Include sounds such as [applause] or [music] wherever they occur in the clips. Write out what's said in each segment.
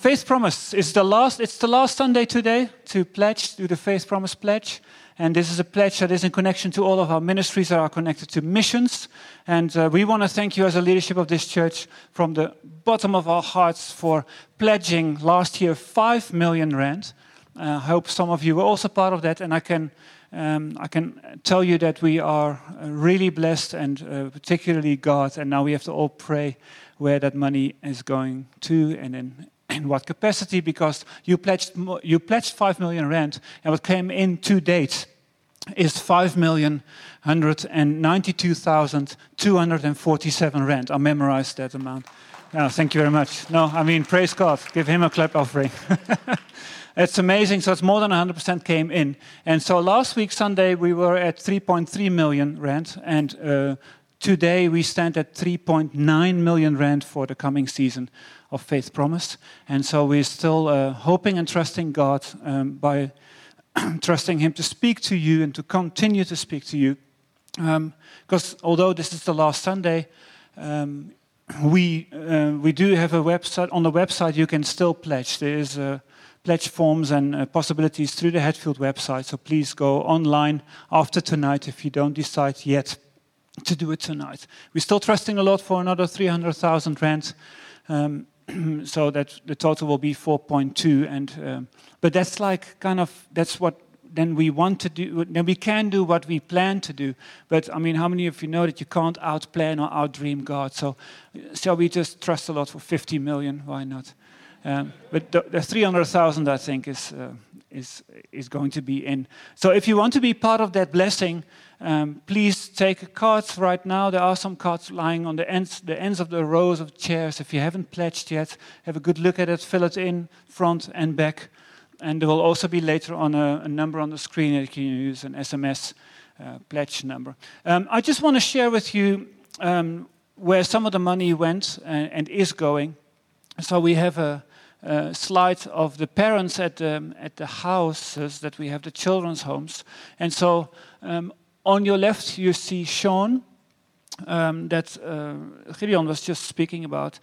Faith Promise is the last, it's the last Sunday today to pledge, do the Faith Promise pledge. And this is a pledge that is in connection to all of our ministries that are connected to missions. And uh, we want to thank you as a leadership of this church from the bottom of our hearts for pledging last year 5 million rand. Uh, I hope some of you were also part of that. And I can, um, I can tell you that we are uh, really blessed and uh, particularly God. And now we have to all pray where that money is going to and in in what capacity because you pledged, you pledged 5 million rand and what came in to date is 5,192,247 rand. I memorized that amount. Oh, thank you very much. No, I mean, praise God. Give him a clap offering. [laughs] it's amazing. So it's more than 100% came in. And so last week, Sunday, we were at 3.3 million rand. And uh, today we stand at 3.9 million rand for the coming season of Faith Promise. And so we're still uh, hoping and trusting God um, by [clears throat] trusting Him to speak to you and to continue to speak to you. Because um, although this is the last Sunday, um, we, uh, we do have a website. On the website, you can still pledge. There is uh, pledge forms and uh, possibilities through the Hatfield website. So please go online after tonight if you don't decide yet to do it tonight. We're still trusting a lot for another 300,000 rand. Um, [clears throat] so that the total will be 4.2. And um, but that's like kind of that's what then we want to do. Then we can do what we plan to do. But I mean, how many of you know that you can't outplan or outdream God? So shall we just trust a lot for 50 million? Why not? Um, but the, the 300,000, I think, is uh, is is going to be in. So if you want to be part of that blessing. Um, please take cards right now. There are some cards lying on the ends, the ends of the rows of chairs. If you haven't pledged yet, have a good look at it, fill it in front and back. And there will also be later on a, a number on the screen that you can use, an SMS uh, pledge number. Um, I just want to share with you um, where some of the money went and, and is going. So we have a, a slide of the parents at the, at the houses that we have, the children's homes. And so um, on your left, you see Sean, um, that uh, Gideon was just speaking about.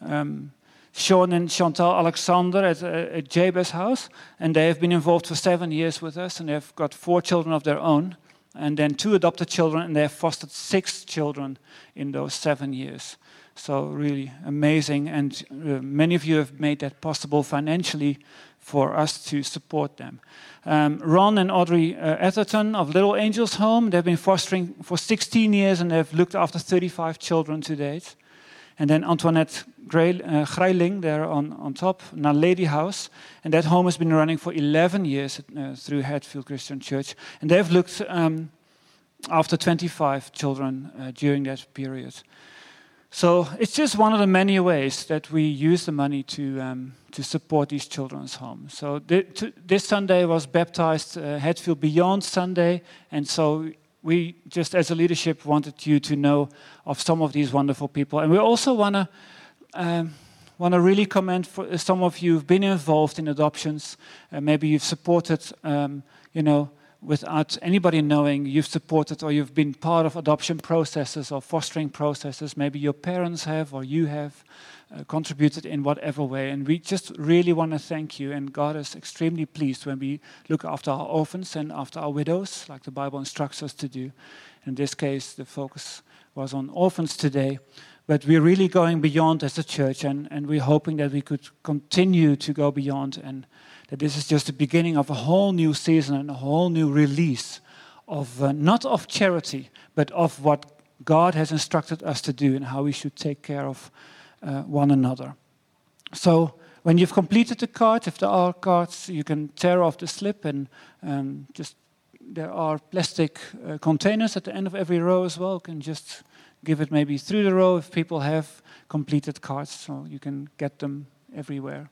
Um, Sean and Chantal Alexander at, uh, at Jabez House, and they have been involved for seven years with us, and they've got four children of their own, and then two adopted children, and they have fostered six children in those seven years. So, really amazing, and uh, many of you have made that possible financially for us to support them. Um, Ron and Audrey uh, Atherton of Little Angels Home, they've been fostering for 16 years and they've looked after 35 children to date. And then Antoinette uh, Greiling there on, on top, now Lady House. And that home has been running for 11 years uh, through Hatfield Christian Church. And they've looked um, after 25 children uh, during that period. So it's just one of the many ways that we use the money to, um, to support these children's homes. So th this Sunday was baptized uh, Hatfield Beyond Sunday, and so we just as a leadership wanted you to know of some of these wonderful people. And we also want to um, want to really commend for some of you who've been involved in adoptions. Uh, maybe you've supported, um, you know, without anybody knowing you've supported or you've been part of adoption processes or fostering processes. Maybe your parents have or you have uh, contributed in whatever way. And we just really want to thank you. And God is extremely pleased when we look after our orphans and after our widows, like the Bible instructs us to do. In this case, the focus was on orphans today. But we're really going beyond as a church, and, and we're hoping that we could continue to go beyond and that this is just the beginning of a whole new season and a whole new release of uh, not of charity, but of what God has instructed us to do and how we should take care of uh, one another. So, when you've completed the card, if there are cards, you can tear off the slip and um, just there are plastic uh, containers at the end of every row as well. You can just give it maybe through the row if people have completed cards, so you can get them everywhere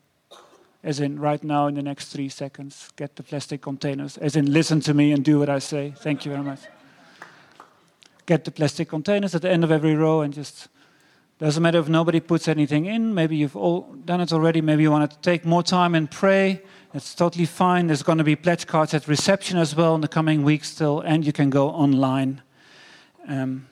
as in right now in the next three seconds, get the plastic containers, as in listen to me and do what I say. Thank you very much. Get the plastic containers at the end of every row and just doesn't matter if nobody puts anything in. Maybe you've all done it already. Maybe you want to take more time and pray. It's totally fine. There's going to be pledge cards at reception as well in the coming weeks still, and you can go online. Um,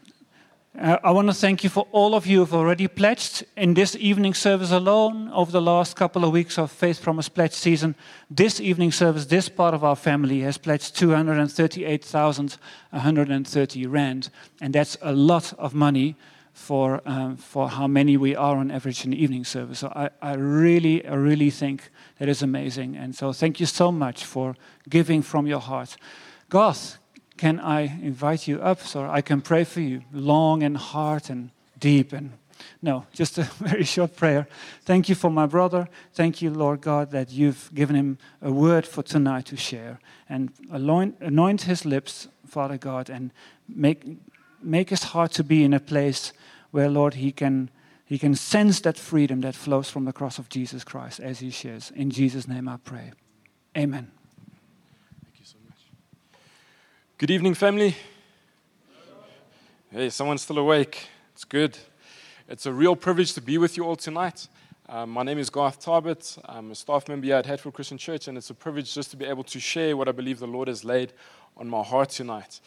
Uh, I want to thank you for all of you who have already pledged in this evening service alone over the last couple of weeks of Faith Promise Pledge season. This evening service, this part of our family has pledged 238,130 Rand. And that's a lot of money for, um, for how many we are on average in the evening service. So I, I really, I really think that is amazing. And so thank you so much for giving from your heart. Garth, can I invite you up so I can pray for you long and hard and deep and no, just a [laughs] very short prayer. Thank you for my brother. Thank you, Lord God, that you've given him a word for tonight to share. And anoint his lips, Father God, and make, make his heart to be in a place where, Lord, he can, he can sense that freedom that flows from the cross of Jesus Christ as he shares. In Jesus' name I pray. Amen. Thank you so much. Good evening, family. Hey, someone's still awake. It's good. It's a real privilege to be with you all tonight. Um, my name is Garth Tarbert. I'm a staff member here at Hatfield Christian Church, and it's a privilege just to be able to share what I believe the Lord has laid on my heart tonight.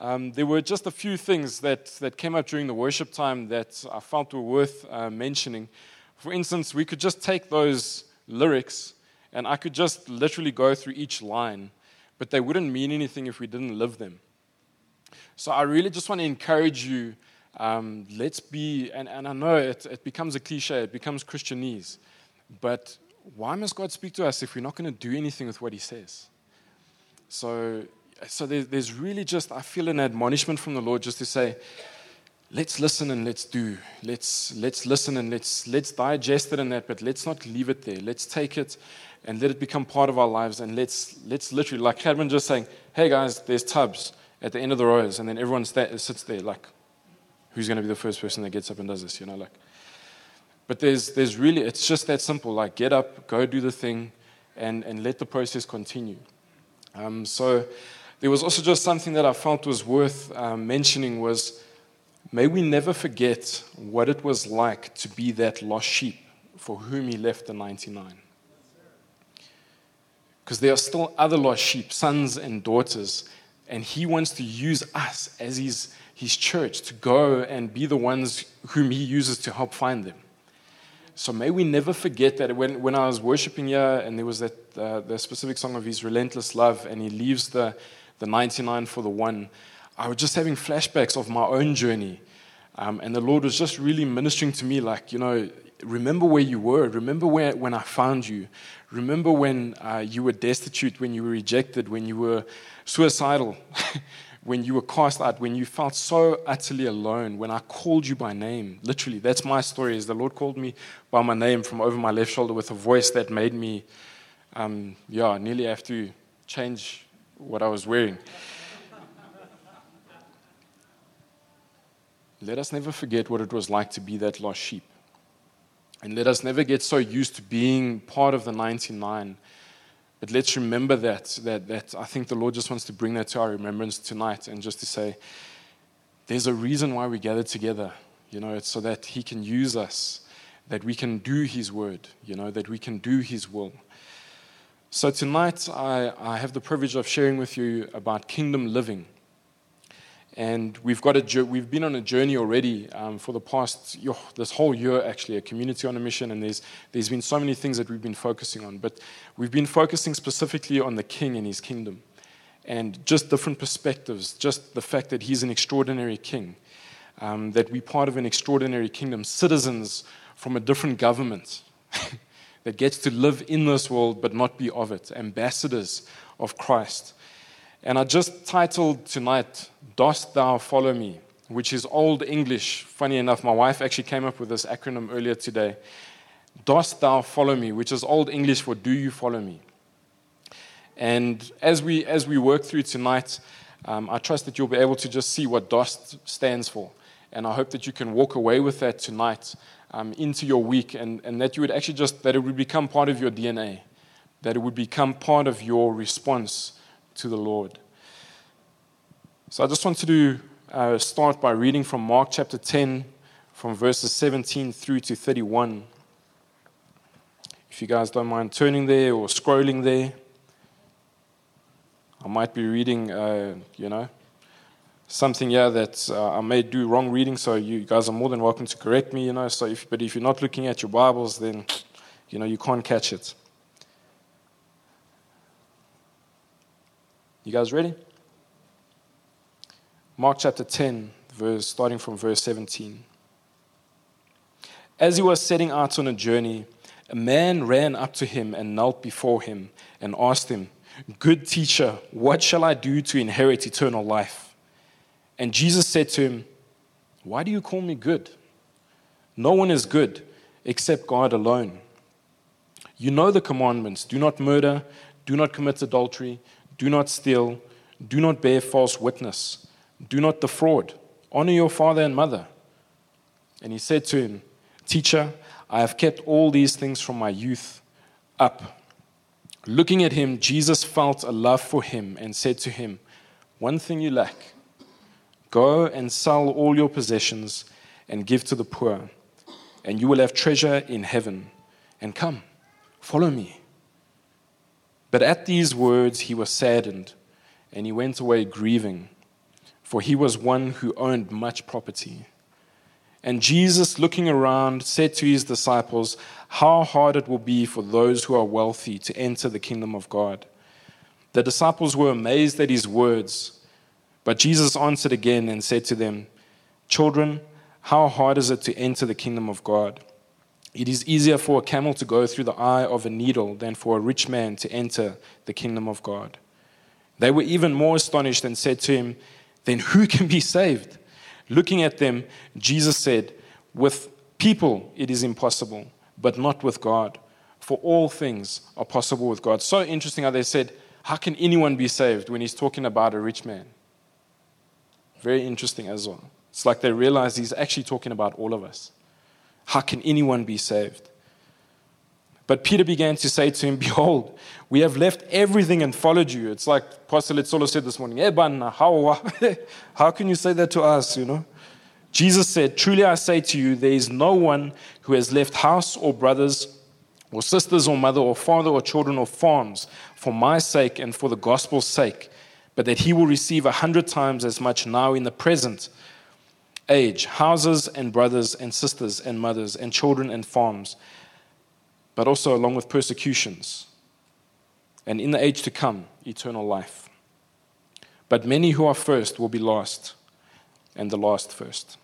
Um, there were just a few things that, that came up during the worship time that I felt were worth uh, mentioning. For instance, we could just take those lyrics and I could just literally go through each line, but they wouldn't mean anything if we didn't live them. So I really just want to encourage you. Um, let's be, and, and I know it, it becomes a cliche, it becomes Christianese, but why must God speak to us if we're not going to do anything with what He says? So so there's really just, I feel an admonishment from the Lord just to say, let's listen and let's do. Let's, let's listen and let's, let's digest it in that, but let's not leave it there. Let's take it and let it become part of our lives. And let's, let's literally, like Cadman just saying, hey guys, there's tubs at the end of the rows. And then everyone sta- sits there like, who's going to be the first person that gets up and does this, you know, like. But there's, there's really, it's just that simple. Like, get up, go do the thing, and, and let the process continue. Um, so there was also just something that I felt was worth um, mentioning was may we never forget what it was like to be that lost sheep for whom he left the 99. Because there are still other lost sheep, sons and daughters, and he wants to use us as his, his church to go and be the ones whom he uses to help find them. So may we never forget that when, when I was worshiping here and there was that uh, the specific song of his relentless love, and he leaves the, the 99 for the one, I was just having flashbacks of my own journey. Um, and the Lord was just really ministering to me, like, you know, remember where you were. Remember where, when I found you. Remember when uh, you were destitute, when you were rejected, when you were suicidal, [laughs] when you were cast out, when you felt so utterly alone, when I called you by name. Literally, that's my story. Is the Lord called me by my name from over my left shoulder with a voice that made me, um, yeah, nearly have to change what I was wearing. Let us never forget what it was like to be that lost sheep. And let us never get so used to being part of the 99. But let's remember that, that, that I think the Lord just wants to bring that to our remembrance tonight and just to say, there's a reason why we gather together. You know, it's so that He can use us, that we can do His word, you know, that we can do His will. So, tonight I, I, have the privilege of sharing with you about kingdom living. And we've, got a, we've been on a journey already um, for the past, this whole year actually, a community on a mission, and there's, there's been so many things that we've been focusing on. But we've been focusing specifically on the king and his kingdom, and just different perspectives, just the fact that he's an extraordinary king, um, that we're part of an extraordinary kingdom, citizens from a different government. [laughs] that gets to live in this world but not be of it, ambassadors of Christ. And I just titled tonight, Dost Thou Follow Me, which is Old English. Funny enough, my wife actually came up with this acronym earlier today. Dost Thou Follow Me, which is Old English for Do You Follow Me? And as we, as we work through tonight, um, I trust that you'll be able to just see what DOST stands for. And I hope that you can walk away with that tonight um, into your week and, and that you would actually just, that it would become part of your DNA, that it would become part of your response to the Lord. So I just want to uh, start by reading from Mark chapter 10, from verses 17 through to 31. If you guys don't mind turning there or scrolling there, I might be reading, uh, you know, something here that uh, I may do wrong reading, so you guys are more than welcome to correct me, you know. So if, but if you're not looking at your Bibles, then, you know, you can't catch it. You guys ready? Mark chapter 10, verse, starting from verse 17. As he was setting out on a journey, a man ran up to him and knelt before him and asked him, Good teacher, what shall I do to inherit eternal life? And Jesus said to him, Why do you call me good? No one is good except God alone. You know the commandments do not murder, do not commit adultery, do not steal, do not bear false witness, do not defraud, honor your father and mother. And he said to him, Teacher, I have kept all these things from my youth up. Looking at him, Jesus felt a love for him and said to him, One thing you lack go and sell all your possessions and give to the poor, and you will have treasure in heaven. And come, follow me. But at these words he was saddened, and he went away grieving, for he was one who owned much property. And Jesus, looking around, said to his disciples, How hard it will be for those who are wealthy to enter the kingdom of God. The disciples were amazed at his words. But Jesus answered again and said to them, Children, how hard is it to enter the kingdom of God? It is easier for a camel to go through the eye of a needle than for a rich man to enter the kingdom of God. They were even more astonished and said to him, Then who can be saved? Looking at them, Jesus said, With people it is impossible, but not with God. For all things are possible with God. So interesting how they said, How can anyone be saved when he's talking about a rich man? Very interesting as well. It's like they realize he's actually talking about all of us. How can anyone be saved? But Peter began to say to him, Behold, we have left everything and followed you. It's like Pastor Letsolo said this morning, eh, how, [laughs] how can you say that to us, you know? Jesus said, Truly I say to you, there is no one who has left house or brothers or sisters or mother or father or children or farms for my sake and for the gospel's sake, but that he will receive a hundred times as much now in the present age houses and brothers and sisters and mothers and children and farms but also along with persecutions, and in the age to come, eternal life. But many who are first will be last, and the last first.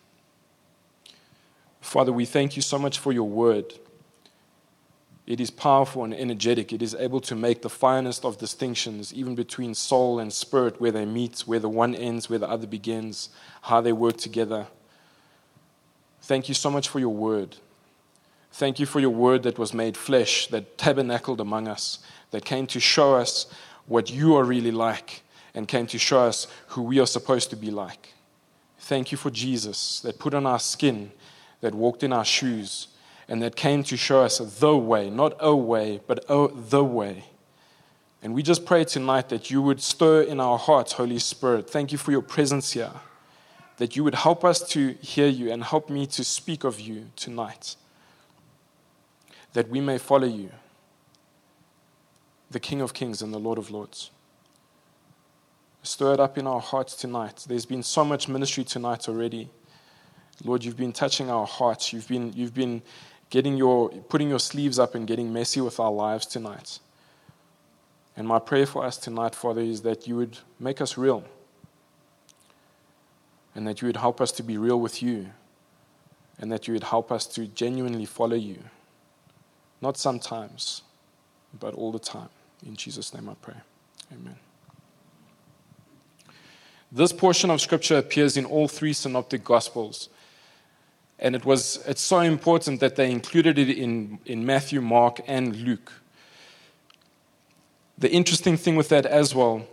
Father, we thank you so much for your word. It is powerful and energetic. It is able to make the finest of distinctions, even between soul and spirit, where they meet, where the one ends, where the other begins, how they work together. Thank you so much for your word. Thank you for your word that was made flesh, that tabernacled among us, that came to show us what you are really like and came to show us who we are supposed to be like. Thank you for Jesus that put on our skin, that walked in our shoes, and that came to show us the way, not a way, but a, the way. And we just pray tonight that you would stir in our hearts, Holy Spirit. Thank you for your presence here, that you would help us to hear you and help me to speak of you tonight that we may follow you, the King of Kings and the Lord of Lords. Stir it up in our hearts tonight. There's been so much ministry tonight already. Lord, you've been touching our hearts. You've been, you've been getting your, putting your sleeves up and getting messy with our lives tonight. And my prayer for us tonight, Father, is that you would make us real and that you would help us to be real with you and that you would help us to genuinely follow you. Not sometimes, but all the time. In Jesus' name I pray. Amen. This portion of scripture appears in all three synoptic gospels. And it was it's so important that they included it in, in Matthew, Mark, and Luke. The interesting thing with that as well,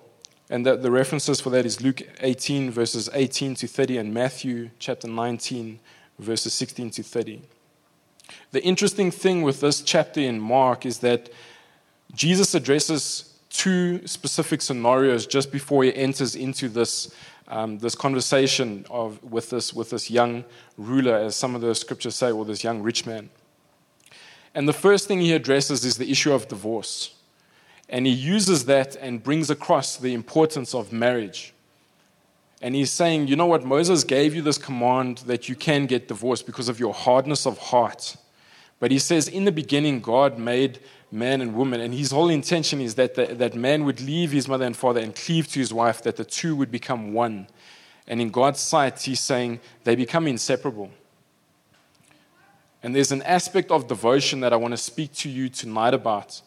and the, the references for that is Luke 18, verses 18 to 30, and Matthew chapter 19, verses 16 to 30. The interesting thing with this chapter in Mark is that Jesus addresses two specific scenarios just before he enters into this, um, this conversation of, with, this, with this young ruler, as some of the scriptures say, or this young rich man. And the first thing he addresses is the issue of divorce. And he uses that and brings across the importance of marriage. And he's saying, You know what? Moses gave you this command that you can get divorced because of your hardness of heart. But he says, In the beginning, God made man and woman, and his whole intention is that, the, that man would leave his mother and father and cleave to his wife, that the two would become one. And in God's sight, he's saying they become inseparable. And there's an aspect of devotion that I want to speak to you tonight about.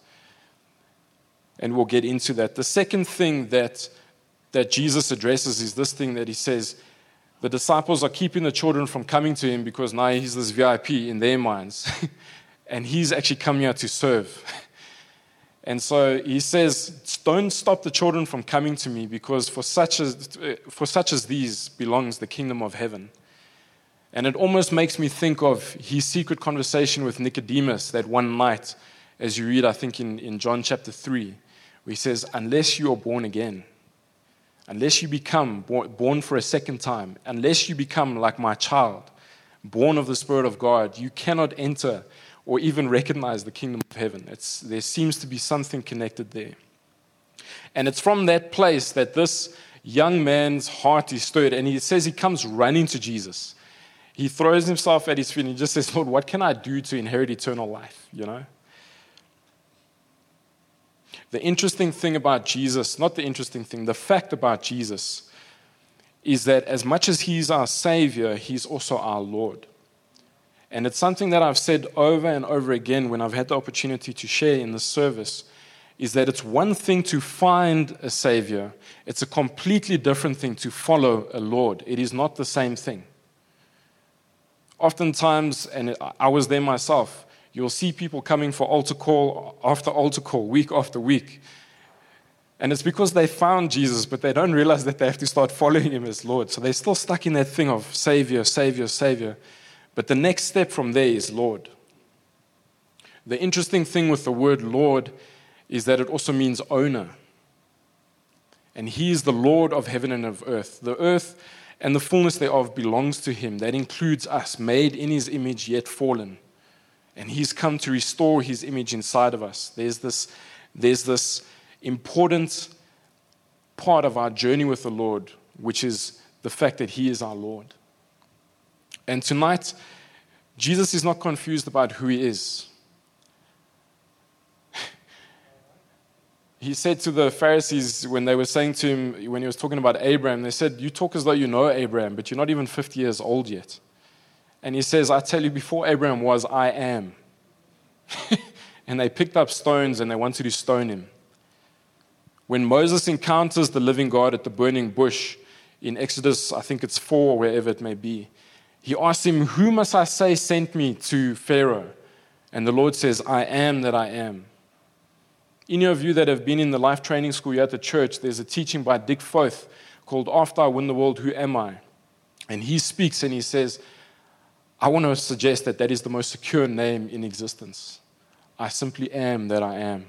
And we'll get into that. The second thing that that Jesus addresses is this thing that he says the disciples are keeping the children from coming to him because now he's this VIP in their minds. [laughs] and he's actually come here to serve. [laughs] and so he says, Don't stop the children from coming to me because for such as, for such as these belongs the kingdom of heaven. And it almost makes me think of his secret conversation with Nicodemus that one night, as you read, I think, in, in John chapter 3, where he says, Unless you are born again, unless you become born for a second time, unless you become like my child, born of the Spirit of God, you cannot enter or even recognize the kingdom of heaven. It's, there seems to be something connected there. And it's from that place that this young man's heart is stirred, and he says he comes running to Jesus. He throws himself at his feet and he just says, Lord, what can I do to inherit eternal life? You know? The interesting thing about Jesus, not the interesting thing, the fact about Jesus is that as much as he's our Savior, he's also our Lord. And it's something that I've said over and over again when I've had the opportunity to share in the service is that it's one thing to find a Savior, it's a completely different thing to follow a Lord. It is not the same thing. Oftentimes, and I was there myself, You'll see people coming for altar call after altar call, week after week. And it's because they found Jesus, but they don't realize that they have to start following him as Lord. So they're still stuck in that thing of Savior, Savior, Savior. But the next step from there is Lord. The interesting thing with the word Lord is that it also means owner. And he is the Lord of heaven and of earth. The earth and the fullness thereof belongs to him. That includes us, made in his image, yet fallen. And he's come to restore his image inside of us. There's this, there's this important part of our journey with the Lord, which is the fact that he is our Lord. And tonight, Jesus is not confused about who he is. [laughs] he said to the Pharisees when they were saying to him, when he was talking about Abraham, they said, You talk as though you know Abraham, but you're not even 50 years old yet. And he says, I tell you, before Abraham was, I am. [laughs] and they picked up stones and they wanted to stone him. When Moses encounters the living God at the burning bush in Exodus, I think it's 4 wherever it may be, he asks him, Who must I say sent me to Pharaoh? And the Lord says, I am that I am. Any of you that have been in the life training school here at the church, there's a teaching by Dick Foth called After I Win the World, Who Am I? And he speaks and he says, I want to suggest that that is the most secure name in existence. I simply am that I am.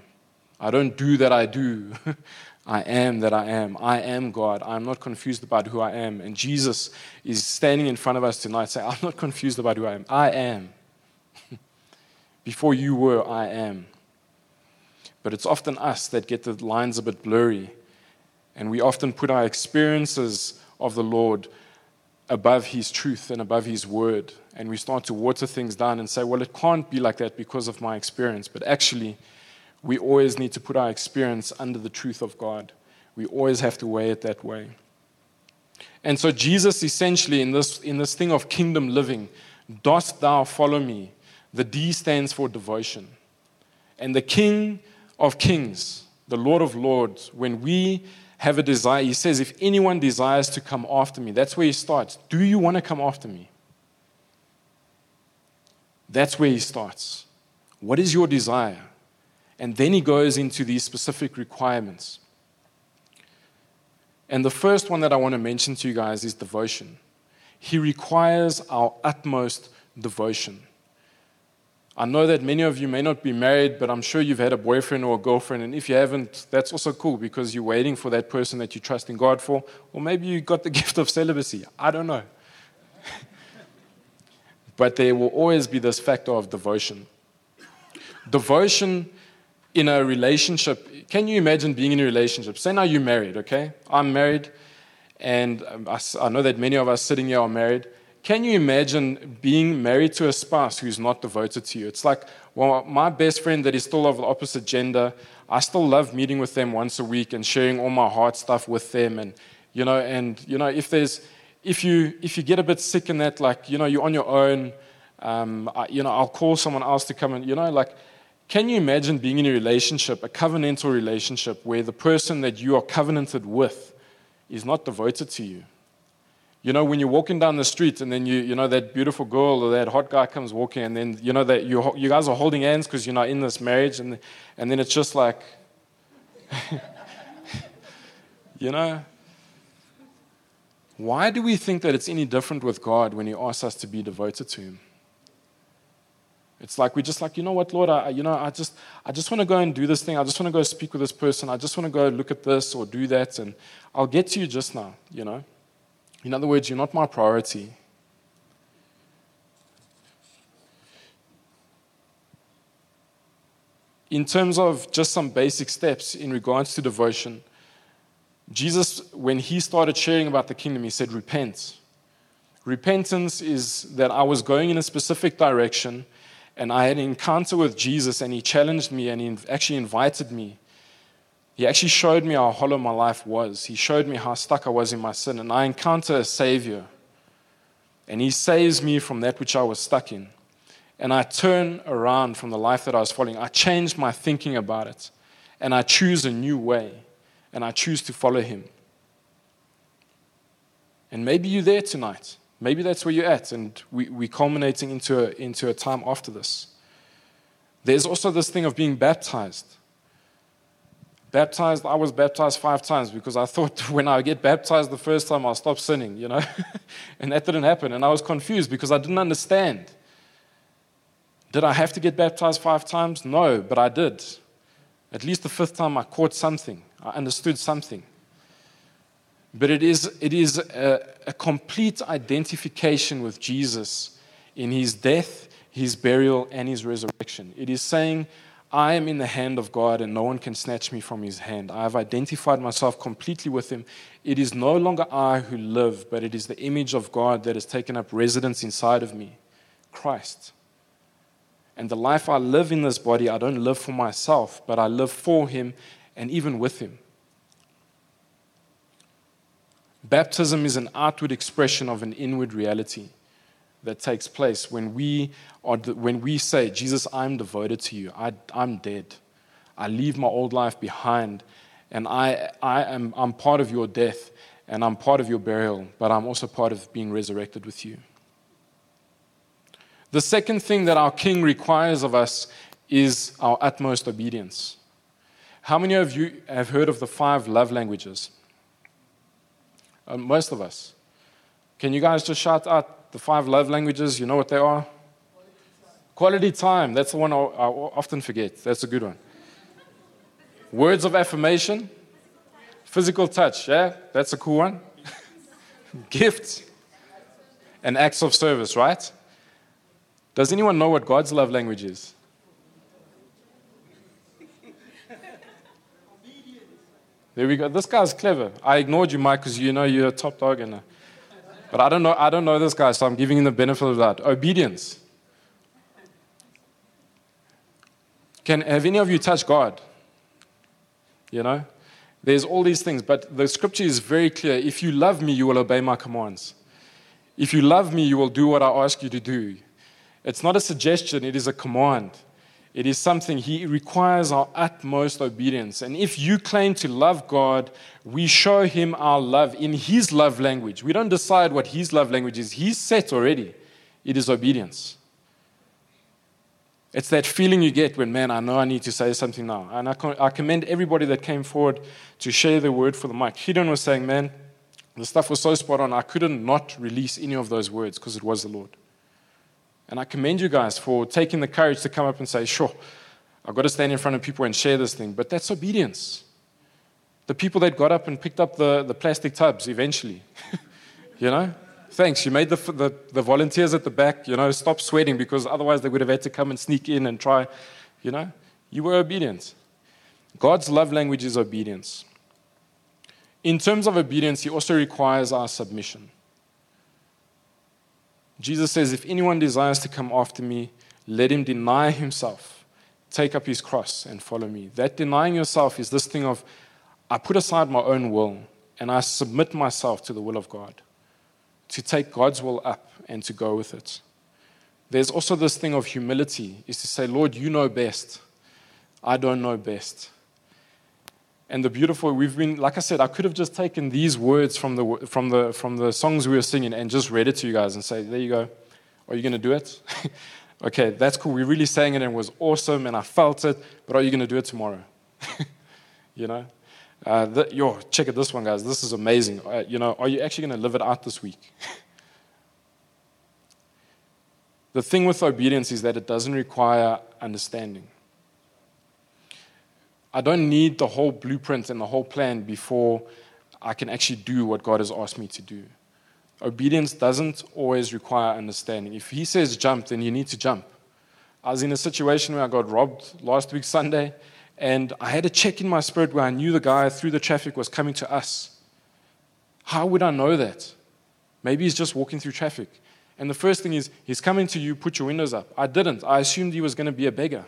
I don't do that I do. [laughs] I am that I am. I am God. I'm not confused about who I am. And Jesus is standing in front of us tonight saying, I'm not confused about who I am. I am. [laughs] Before you were, I am. But it's often us that get the lines a bit blurry. And we often put our experiences of the Lord above His truth and above His word. And we start to water things down and say, well, it can't be like that because of my experience. But actually, we always need to put our experience under the truth of God. We always have to weigh it that way. And so, Jesus essentially, in this, in this thing of kingdom living, dost thou follow me? The D stands for devotion. And the King of kings, the Lord of lords, when we have a desire. He says, If anyone desires to come after me, that's where he starts. Do you want to come after me? That's where he starts. What is your desire? And then he goes into these specific requirements. And the first one that I want to mention to you guys is devotion. He requires our utmost devotion. I know that many of you may not be married, but I'm sure you've had a boyfriend or a girlfriend. And if you haven't, that's also cool because you're waiting for that person that you trust in God for. Or maybe you got the [laughs] gift of celibacy. I don't know. [laughs] but there will always be this factor of devotion. Devotion in a relationship. Can you imagine being in a relationship? Say now you're married, okay? I'm married. and um, I, I know that many of us sitting here are married. Can you imagine being married to a spouse who's not devoted to you? It's like, well, my best friend that is still of the opposite gender, I still love meeting with them once a week and sharing all my heart stuff with them. And, you know, and, you know, if there's, if you, if you get a bit sick in that, like, you know, you're on your own, um, I, you know, I'll call someone else to come and, you know, like, can you imagine being in a relationship, a covenantal relationship, where the person that you are covenanted with is not devoted to you? You know, when you're walking down the street and then you, you know, that beautiful girl or that hot guy comes walking and then, you know, that you, you guys are holding hands because you're not in this marriage and, and then it's just like, [laughs] you know, why do we think that it's any different with God when He asks us to be devoted to Him? It's like we're just like, you know what, Lord, I, you know, I just, I just want to go and do this thing. I just want to go speak with this person. I just want to go look at this or do that, and I'll get to you just now. You know, in other words, you're not my priority. In terms of just some basic steps in regards to devotion, Jesus, when he started sharing about the kingdom, he said, Repent. Repentance is that I was going in a specific direction and I had an encounter with Jesus, and he challenged me and he actually invited me. He actually showed me how hollow my life was. He showed me how stuck I was in my sin, and I encounter a Savior. And he saves me from that which I was stuck in. And I turn around from the life that I was following. I change my thinking about it, and I choose a new way, and I choose to follow him. And maybe you're there tonight. Maybe that's where you're at, and we, we're culminating into a, into a time after this. There's also this thing of being baptized. Baptized, I was baptized five times because I thought [laughs] when I get baptized the first time, I'll stop sinning, you know? [laughs] and that didn't happen. And I was confused because I didn't understand. Did I have to get baptized five times? No, but I did. At least the fifth time, I caught something, I understood something. But it is, it is a, a complete identification with Jesus in his death, his burial, and his resurrection. It is saying, I am in the hand of God and no one can snatch me from his hand. I have identified myself completely with him. It is no longer I who live, but it is the image of God that has taken up residence inside of me Christ. And the life I live in this body, I don't live for myself, but I live for him and even with him. Baptism is an outward expression of an inward reality that takes place when we, are, when we say, Jesus, I'm devoted to you. I, I'm dead. I leave my old life behind, and I, I am, I'm part of your death, and I'm part of your burial, but I'm also part of being resurrected with you. The second thing that our King requires of us is our utmost obedience. How many of you have heard of the five love languages? Uh, most of us. Can you guys just shout out the five love languages? You know what they are? Quality time. That's the one I, often forget. That's a good one. Words of affirmation. Physical touch. Yeah, that's a cool one. [laughs] Gifts. And acts of service, right? Does anyone know what God's love language is? There we go. This guy's clever. I ignored you, Mike, because you know you're a top dog. And, but I don't, know, I don't know this guy, so I'm giving him the benefit of that. Obedience. Can, have any of you touched God? You know? There's all these things, but the scripture is very clear. If you love me, you will obey my commands. If you love me, you will do what I ask you to do. It's not a suggestion, it is a command. It is something He requires our utmost obedience. And if you claim to love God, we show Him our love in His love language. We don't decide what His love language is, He's set already. It is obedience. It's that feeling you get when, man, I know I need to say something now. And I, I commend everybody that came forward to share the word for the mic. Hidon was saying, man, the stuff was so spot on, I couldn't not release any of those words because it was the Lord. And I commend you guys for taking the courage to come up and say, sure, I've got to stand in front of people and share this thing. But that's obedience. The people that got up and picked up the, the plastic tubs eventually, [laughs] you know, thanks. You made the, the, the, volunteers at the back, you know, stop sweating because otherwise they would have had to come and sneak in and try, you know. You were obedient. God's love language is obedience. in terms of obedience, He also requires our submission. Jesus says, If anyone desires to come after me, let him deny himself, take up his cross, and follow me. That denying yourself is this thing of, I put aside my own will and I submit myself to the will of God, to take God's will up and to go with it. There's also this thing of humility, is to say, Lord, you know best. I don't know best. And the beautiful, we've been, like I said, I could have just taken these words from the, from the, from the songs we were singing and just read it to you guys and say, there you go. Are you going to do it? [laughs] okay, that's cool. We really sang it and it was awesome and I felt it, but are you going to do it tomorrow? [laughs] you know? Uh, the, yo, check it this one, guys. This is amazing. Uh, you know, are you actually going to live it out this week? [laughs] the thing with obedience is that it doesn't require understanding. I don't need the whole blueprint and the whole plan before I can actually do what God has asked me to do. Obedience doesn't always require understanding. If He says jump, then you need to jump. I was in a situation where I got robbed last week, Sunday, and I had a check in my spirit where I knew the guy through the traffic was coming to us. How would I know that? Maybe he's just walking through traffic. And the first thing is, he's coming to you, put your windows up. I didn't. I assumed he was going to be a beggar.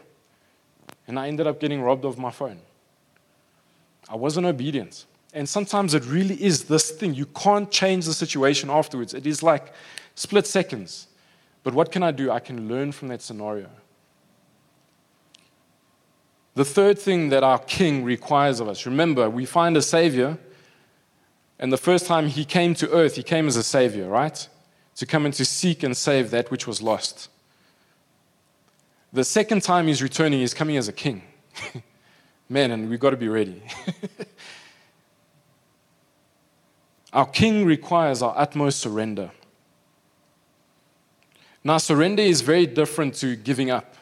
And I ended up getting robbed of my phone. I wasn't obedient. And sometimes it really is this thing. You can't change the situation afterwards. It is like split seconds. But what can I do? I can learn from that scenario. The third thing that our king requires of us remember, we find a savior, and the first time he came to earth, he came as a savior, right? To come and to seek and save that which was lost. The second time he's returning, he's coming as a king. [laughs] Man, and we've got to be ready. [laughs] our king requires our utmost surrender. Now, surrender is very different to giving up.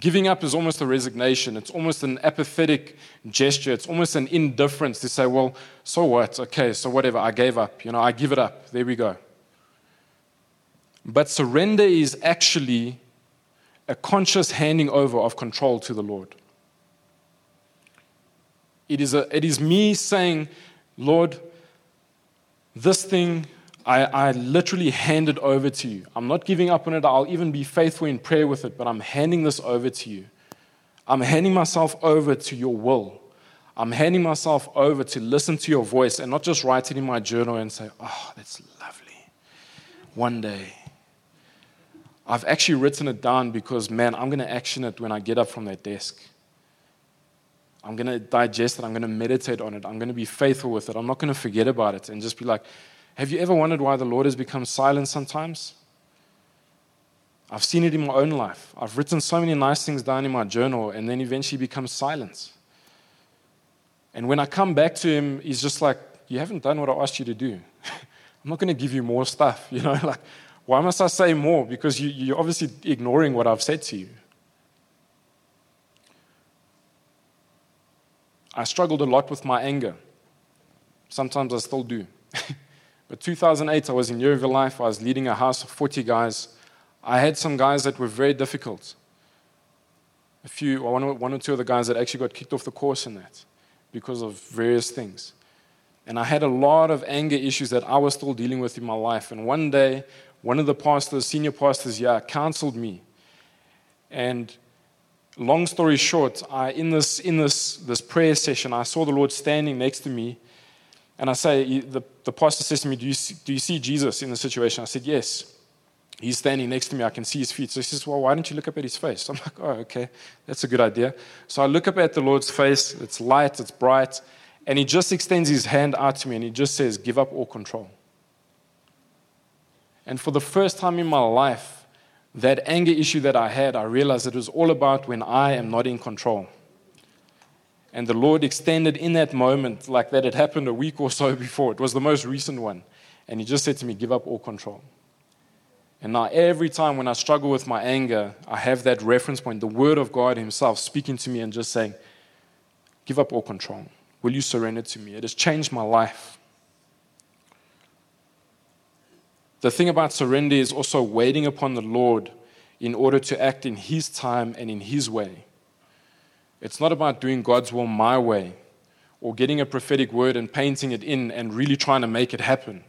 Giving up is almost a resignation. It's almost an apathetic gesture. It's almost an indifference to say, well, so what? Okay, so whatever. I gave up. You know, I give it up. There we go. But surrender is actually a conscious handing over of control to the Lord. It is, a, it is me saying, Lord, this thing I, I literally hand it over to you. I'm not giving up on it. I'll even be faithful in prayer with it, but I'm handing this over to you. I'm handing myself over to your will. I'm handing myself over to listen to your voice and not just write it in my journal and say, oh, that's lovely. One day. I've actually written it down because, man, I'm going to action it when I get up from that desk. I'm going to digest it. I'm going to meditate on it. I'm going to be faithful with it. I'm not going to forget about it and just be like, have you ever wondered why the Lord has become silent sometimes? I've seen it in my own life. I've written so many nice things down in my journal and then eventually becomes silent. And when I come back to him, he's just like, You haven't done what I asked you to do. [laughs] I'm not going to give you more stuff. [laughs] You know, like, why must I say more? Because you, you're obviously ignoring what I've said to you. I struggled a lot with my anger. Sometimes I still do. [laughs] But 2008, I was in Yeovil Life. I was leading a house of 40 guys. I had some guys that were very difficult. A few, one or, one or two of the guys that actually got kicked off the course in that because of various things. And I had a lot of anger issues that I was still dealing with in my life. And one day, one of the pastors, senior pastors yeah, counseled me. And long story short, I, in, this, in this, this prayer session, I saw the Lord standing next to me and I say, the, the pastor says to me, do you, see, do you see Jesus in the situation? I said, Yes. He's standing next to me. I can see his feet. So he says, Well, why don't you look up at his face? I'm like, Oh, okay. That's a good idea. So I look up at the Lord's face. It's light, it's bright. And he just extends his hand out to me and he just says, Give up all control. And for the first time in my life, that anger issue that I had, I realized it was all about when I am not in control. And the Lord extended in that moment, like that had happened a week or so [laughs] before. It was the most recent one. And He just said to me, Give up all control. And now, every time when I struggle with my anger, I have that reference point, the Word of God Himself speaking to me and just saying, Give up all control. Will you surrender to me? It has changed my life. The thing about surrender is also waiting upon the Lord in order to act in His time and in His way. It's not about doing God's will my way or getting a prophetic word and painting it in and really trying to make it happen.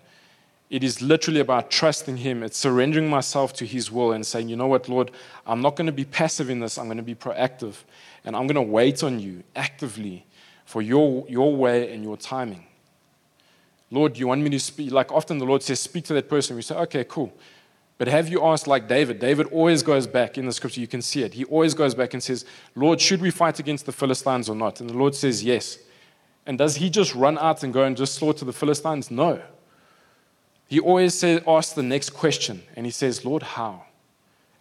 It is literally about trusting Him. It's surrendering myself to His will and saying, you know what, Lord, I'm not going to be passive in this. I'm going to be proactive. And I'm going to wait on you actively for your, your way and your timing. Lord, you want me to speak? Like often the Lord says, speak to that person. We say, okay, cool. But have you asked like David? David always goes back in the scripture, you can see it. He always goes back and says, Lord, should we fight against the Philistines or not? And the Lord says, yes. And does he just run out and go and just slaughter the Philistines? No. He always says, asks the next question, and he says, Lord, how?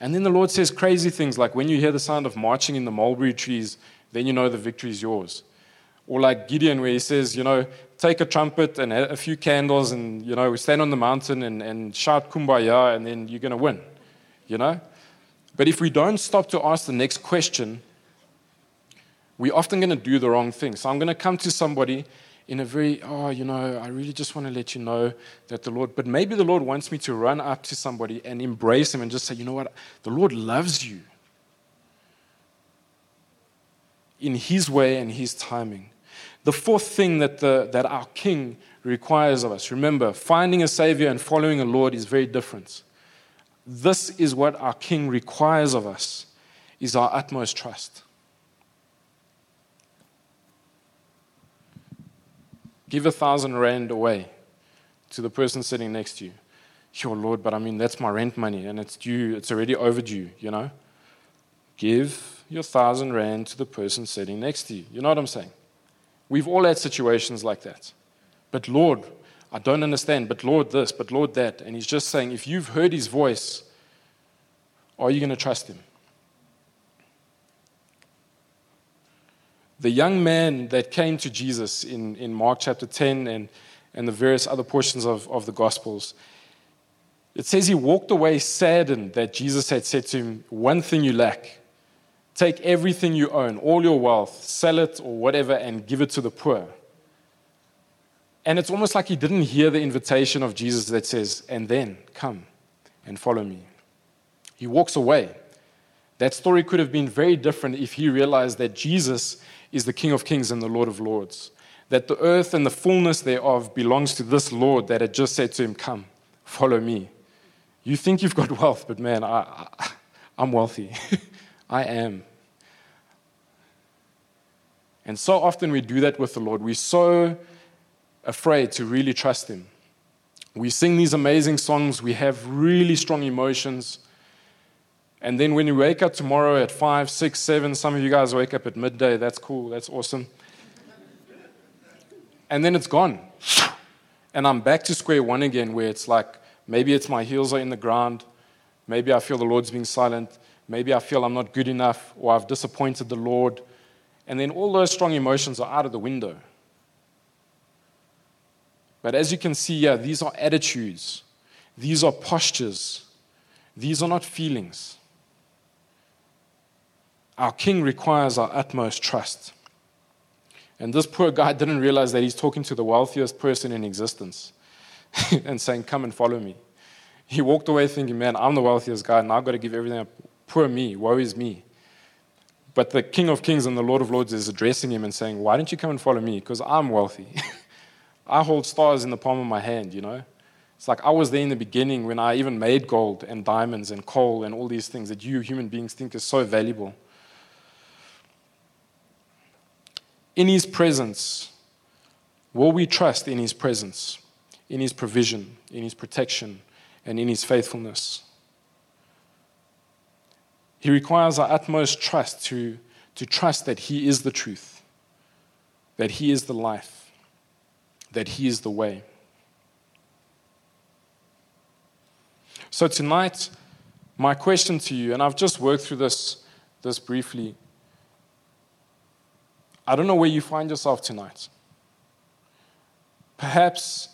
And then the Lord says crazy things like when you hear the sound of marching in the mulberry trees, then you know the victory is yours. Or like Gideon, where he says, you know, take a trumpet and a few candles, and, you know, we stand on the mountain and, and shout kumbaya, and then you're going to win, you know? But if we don't stop to ask the next question, we're often going to do the wrong thing. So I'm going to come to somebody in a very, oh, you know, I really just want to let you know that the Lord, but maybe the Lord wants me to run up to somebody and embrace him and just say, you know what, the Lord loves you in his way and his timing. The fourth thing that, the, that our King requires of us, remember, finding a Savior and following a Lord is very different. This is what our King requires of us, is our utmost trust. Give a thousand rand away to the person sitting next to you. Sure, Lord, but I mean, that's my rent money and it's due, it's already overdue, you know? Give your thousand rand to the person sitting next to you. You know what I'm saying? We've all had situations like that. But Lord, I don't understand, but Lord this, but Lord that. And He's just saying, if you've heard His voice, are you going to trust Him? the young man that came to Jesus in, in Mark chapter 10 and, and the various other portions of, of the Gospels, it says he walked away saddened that Jesus had said to him, One thing you lack. Take everything you own, all your wealth, sell it or whatever, and give it to the poor. And it's almost like he didn't hear the invitation of Jesus that says, And then come and follow me. He walks away. That story could have been very different if he realized that Jesus is the King of Kings and the Lord of Lords. That the earth and the fullness thereof belongs to this Lord that had just said to him, Come, follow me. You think you've got [laughs] wealth, but man, I, I'm wealthy. [laughs] I am. And so often we do that with the Lord. We're so afraid to really trust Him. We sing these amazing songs, we have really strong emotions, and then when you wake up tomorrow at 5, 6, 7, some of you guys wake up at midday. That's cool. That's awesome. And then it's gone. And I'm back to square one again, where it's like maybe it's my heels are in the ground. Maybe I feel the Lord's being silent. Maybe I feel I'm not good enough or I've disappointed the Lord. And then all those strong emotions are out of the window. But as you can see here, these are attitudes, these are postures, these are not feelings. Our king requires our utmost trust. And this poor guy [laughs] didn't realize that he's talking to the wealthiest person in existence [laughs] and saying, Come and follow me. He walked away thinking, Man, I'm the wealthiest guy, and I've got to give everything up. Poor me, woe is me. But the King of Kings and the Lord of Lords is addressing him and saying, Why don't you come and follow me? Because I'm wealthy. [laughs] I hold stars in the palm of my hand, you know? It's like I was there in the beginning when I even made gold and diamonds and coal and all these things that you human beings think is so valuable. in His presence, will we trust in His presence, in His provision, in His protection, and in His faithfulness? He requires our utmost trust to, to trust that He is the truth, that He is the life, that He is the way. So, tonight, my question to you, and I've just worked through this, this briefly I don't know where you find yourself tonight. Perhaps,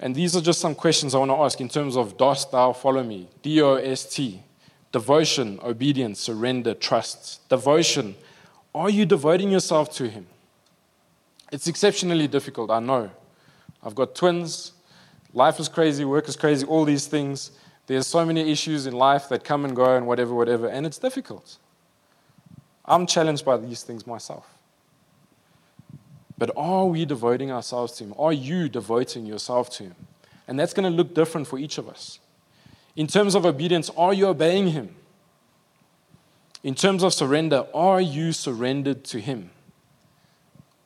and these are just some questions I want to ask in terms of dost thou follow me? D O S T. Devotion, obedience, surrender, trust. Devotion. Are you devoting yourself to Him? It's exceptionally difficult, I know. I've got twins. Life is crazy, work is crazy, all these things. There's so many issues in life that come and go and whatever, whatever, and it's difficult. I'm challenged by these things myself. But are we devoting ourselves to Him? Are you devoting yourself to Him? And that's going to look different for each of us. In terms of obedience, are you obeying Him? In terms of surrender, are you surrendered to Him?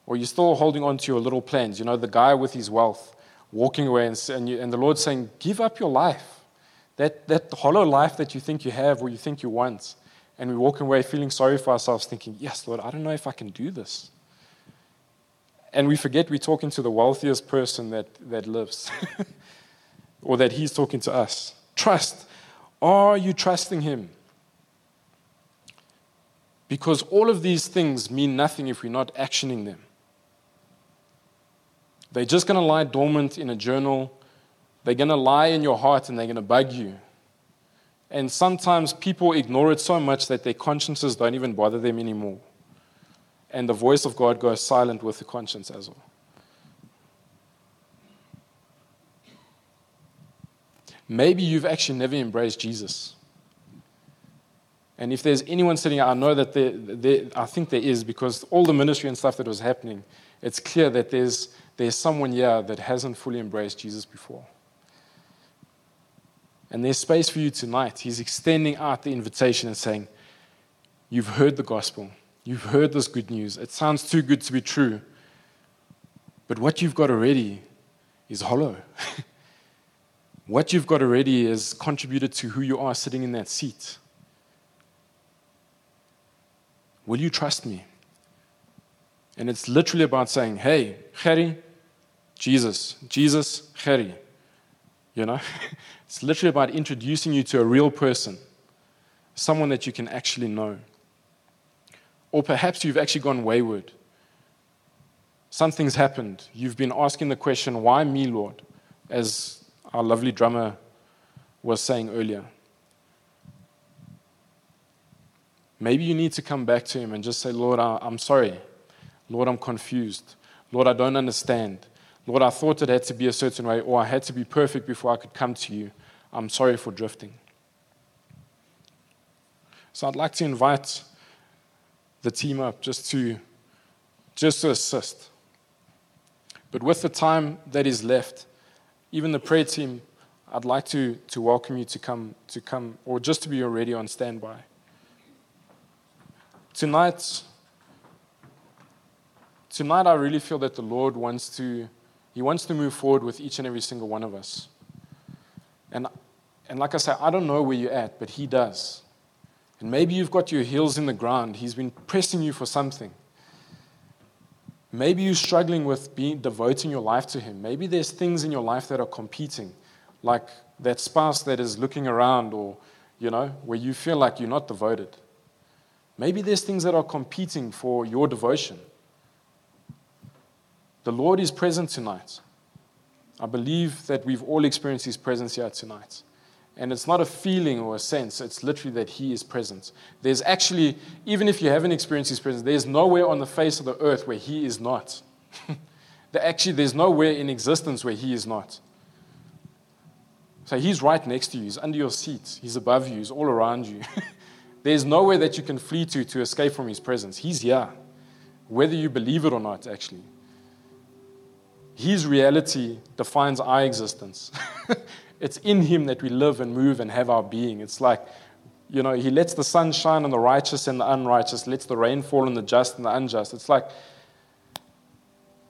Or are you still holding on to your little plans? You know, the guy with his wealth walking away, and, and, you, and the Lord saying, Give up your life. That, that hollow life that you think you have or you think you want. And we walk away feeling sorry for ourselves, thinking, Yes, Lord, I don't know if I can do this. And we forget we're talking to the wealthiest person that, that lives, [laughs] or that He's talking to us. Trust. Are you trusting Him? Because all of these things mean nothing if we're not actioning them. They're just going to lie dormant in a journal. They're going to lie in your heart and they're going to bug you. And sometimes people ignore it so much that their consciences don't even bother them anymore. And the voice of God goes silent with the conscience as well. Maybe you've actually never embraced Jesus. And if there's anyone sitting, I know that there, there, I think there is, because all the ministry and stuff that was happening, it's clear that there's, there's someone here that hasn't fully embraced Jesus before. And there's space for you tonight. He's extending out the invitation and saying, You've heard the gospel. You've heard this good news. It sounds too good to be true. But what you've got already is hollow. [laughs] what you've got already has contributed to who you are sitting in that seat. Will you trust me? And it's literally about saying, hey, Harry, Jesus, Jesus, Harry. You know? [laughs] it's literally about introducing you to a real person, someone that you can actually know. Or perhaps you've actually gone wayward. Something's happened. You've been asking the question, why me, Lord? As our lovely drummer was saying earlier. Maybe you need to come back to Him and just say, Lord, I'm sorry. Lord, I'm confused. Lord, I don't understand. Lord, I thought it had to be a certain way, or I had to be perfect before I could come to you. I'm sorry for drifting. So I'd like to invite the team up just to just to assist. But with the time that is left, even the prayer team, I'd like to, to welcome you to come to come or just to be already on standby. Tonight, tonight I really feel that the Lord wants to, He wants to move forward with each and every single one of us. And, and like I said, I don't know where you're at, but He does. And maybe you've got your heels in the ground. He's been pressing you for something. Maybe you're struggling with being, devoting your life to Him. Maybe there's things in your life that are competing, like that spouse that is looking around, or, you know, where you feel like you're not devoted. Maybe there's things that are competing for your devotion. The Lord is present tonight. I believe that we've all experienced His presence here tonight. And it's not a feeling or a sense, it's literally that He is present. There's actually, even if you haven't experienced His presence, there's nowhere on the face of the earth where He is not. [laughs] actually, there's nowhere in existence where He is not. So He's right next to you, He's under your seat, He's above you, He's all around you. [laughs] There's nowhere that you can flee to to escape from His presence. He's here, whether you believe it or not, actually. His reality defines our existence. [laughs] it's in Him that we live and move and have our being. It's like, you know, He lets the sun shine on the righteous and the unrighteous, lets the rain fall on the just and the unjust. It's like,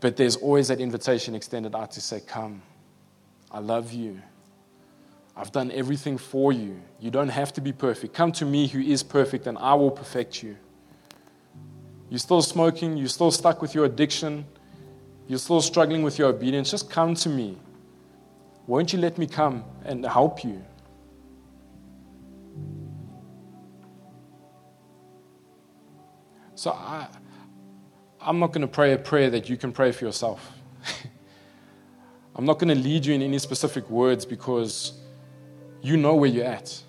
but there's always that invitation extended out to say, Come, I love you. I've done everything for you. You don't have to be perfect. Come to me who is perfect, and I will perfect you. You're still smoking, you're still stuck with your addiction, you're still struggling with your obedience. Just come to me. Won't you let me come and help you? So I, I'm not going to pray a prayer that you can pray for yourself. [laughs] I'm not going to lead you in any specific words because you know where you're at.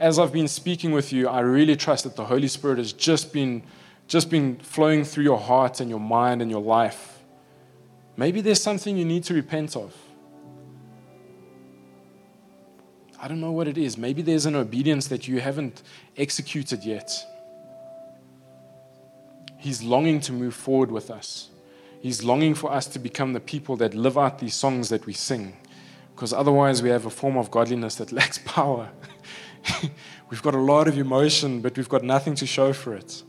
As I've been speaking with you, I really trust that the Holy Spirit has just been, just been flowing through your heart and your mind and your life. Maybe there's something you need to repent of. I don't know what it is. Maybe there's an obedience that you haven't executed yet. He's longing to move forward with us. He's longing for us to become the people that live out these songs that we sing. Because otherwise, we have a form of godliness that [laughs] lacks power. [laughs] we've got a lot of emotion, but we've got nothing to show for it.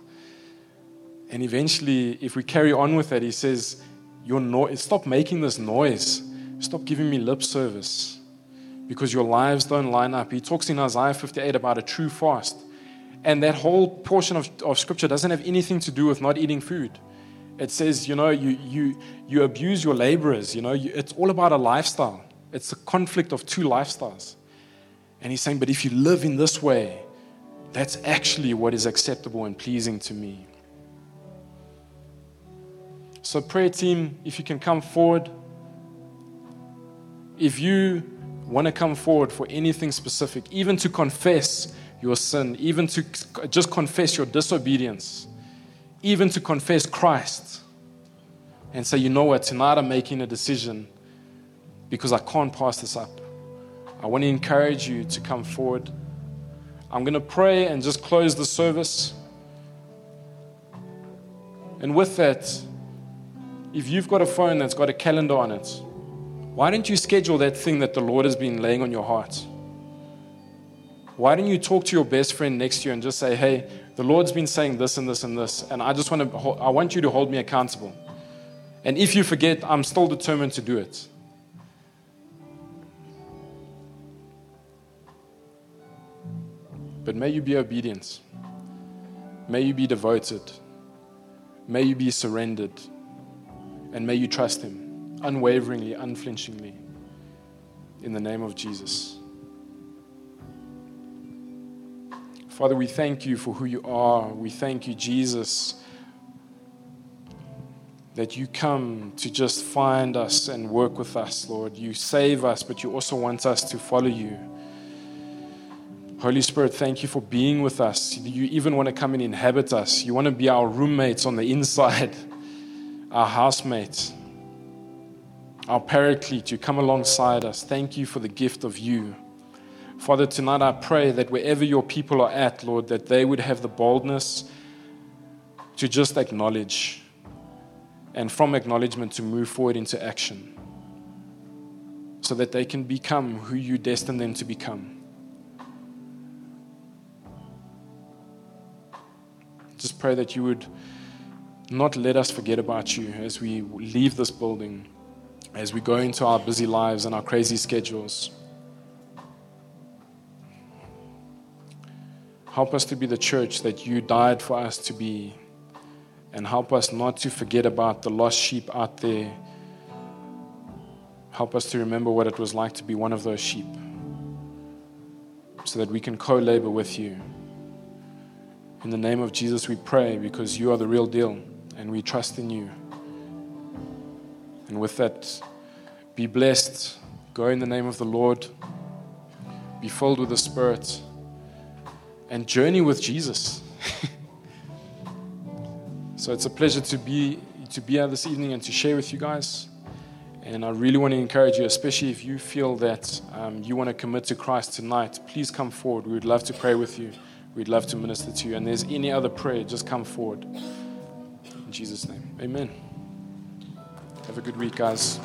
And eventually, if we carry on with that, he says, your no- Stop making this noise. Stop giving me lip service because your lives don't line up. He talks in Isaiah 58 about a true fast. And that whole portion of, of scripture doesn't have anything to do with not eating food. It says, you know, you, you, you abuse your laborers. You know, you, it's all about a lifestyle. It's a conflict of two lifestyles. And he's saying, but if you live in this way, that's actually what is acceptable and pleasing to me. So, prayer team, if you can come forward. If you want to come forward for anything specific, even to confess your sin, even to just confess your disobedience, even to confess Christ and say, you know what, tonight I'm making a decision because I can't pass this up. I want to encourage you to come forward. I'm going to pray and just close the service. And with that, if you've got a phone that's got a calendar on it, why don't you schedule that thing that the Lord has been laying on your heart? Why don't you talk to your best friend next you and just say, hey, the Lord's been saying this and this and this, and I just want to, I want you to hold me accountable. And if you forget, I'm still determined to do it. But may you be obedient. May you be devoted. May you be surrendered. And may you trust Him unwaveringly, unflinchingly. In the name of Jesus. Father, we thank you for who you are. We thank you, Jesus, that you come to just find us and work with us, Lord. You save us, but you also want us to follow you. Holy Spirit, thank you for being with us. You even want to come and inhabit us. You want to be our roommates on the inside, [laughs] our housemates, our paraclete. You come alongside us. Thank you for the gift of you. Father, tonight I pray that wherever your people are at, Lord, that they would have the boldness to just acknowledge and from acknowledgement to move forward into action so that they can become who you destined them to become. Just pray that you would not let us forget about you as we leave this building, as we go into our busy lives and our crazy schedules. Help us to be the church that you died for us to be, and help us not to forget about the lost sheep out there. Help us to remember what it was like to be one of those sheep so that we can co labor with you. In the name of Jesus, we pray because you are the real deal and we trust in you. And with that, be blessed. Go in the name of the Lord. Be filled with the Spirit and journey with Jesus. [laughs] so it's a pleasure to be to be here this evening and to share with you guys. And I really want to encourage you, especially if you feel that um, you want to commit to Christ tonight, please come forward. We would love to pray with you. We'd love to minister to you. And there's any other prayer, just come forward. In Jesus' name. Amen. Have a good week, guys.